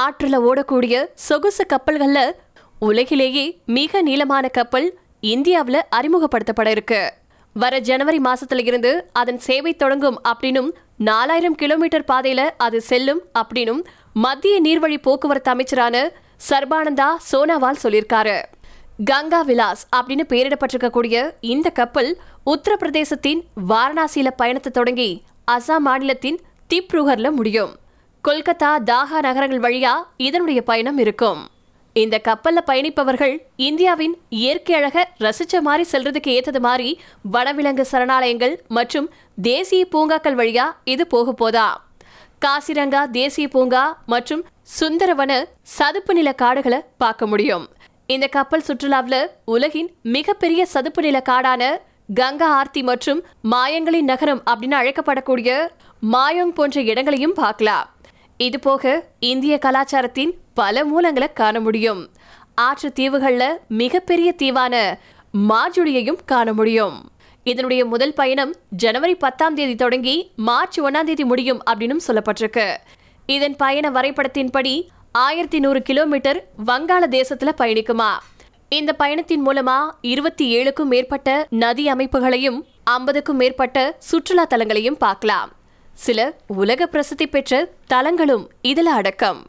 ஆற்றுல ஓடக்கூடிய சொகுசு கப்பல்கள்ல உலகிலேயே மிக நீளமான கப்பல் இந்தியாவில் அறிமுகப்படுத்தப்பட இருக்கு. வர ஜனவரி மாசத்துல இருந்து அதன் சேவை தொடங்கும் அப்படின்னும் நாலாயிரம் கிலோமீட்டர் பாதையில அது செல்லும் அப்படின்னும் மத்திய நீர்வழி போக்குவரத்து அமைச்சரான சர்பானந்தா சோனாவால் சொல்லியிருக்காரு. கங்கா விலாஸ் அப்படின்னு பெயரிடப்பட்டிருக்கக்கூடிய இந்த கப்பல் உத்தரப்பிரதேசத்தின் வாரணாசியில பயணத்தை தொடங்கி அசாம் மாநிலத்தின் திப்ருகர்ல முடியும். கொல்கத்தா தாகா நகரங்கள் வழியா இதனுடைய பயணம் இருக்கும். இந்த கப்பல்ல பயணிப்பவர்கள் இந்தியாவின் இயற்கை அழக ரசிச்ச மாதிரி செல்றதுக்கு ஏத்தது மாதிரி வனவிலங்கு சரணாலயங்கள் மற்றும் தேசிய பூங்காக்கள் வழியா இது போக போதா. காசிரங்கா தேசிய பூங்கா மற்றும் சுந்தரவன சதுப்பு நில காடுகளை பார்க்க முடியும். இந்த கப்பல் சுற்றுலாவில் உலகின் மிகப்பெரிய சதுப்பு நில காடான கங்கா ஆர்த்தி மற்றும் மாயங்களின் நகரம் அப்படின்னு அழைக்கப்படக்கூடிய மாயோங் போன்ற இடங்களையும் பார்க்கலாம். இதுபோக இந்திய கலாச்சாரத்தின் பல மூலங்களை காண முடியும். ஆற்று தீவுகள்ல மிகப்பெரிய தீவான மாஜுளியையும் காண முடியும். இதனுடைய முதல் பயணம் ஜனவரி பத்தாம் தேதி தொடங்கி மார்ச் ஒன்னாம் தேதி முடியும் அப்படின்னு சொல்லப்பட்டிருக்கு. இதன் பயண வரைபடத்தின்படி ஆயிரத்தி நூறு கிலோமீட்டர் வங்காள தேசத்துல பயணிக்குமா. இந்த பயணத்தின் மூலமா இருபத்தி ஏழுக்கும் மேற்பட்ட நதி அமைப்புகளையும் ஐம்பதுக்கும் மேற்பட்ட சுற்றுலா தலங்களையும் பார்க்கலாம். சில உலக பிரசித்தி பெற்ற தலங்களும் இதில் அடக்கம்.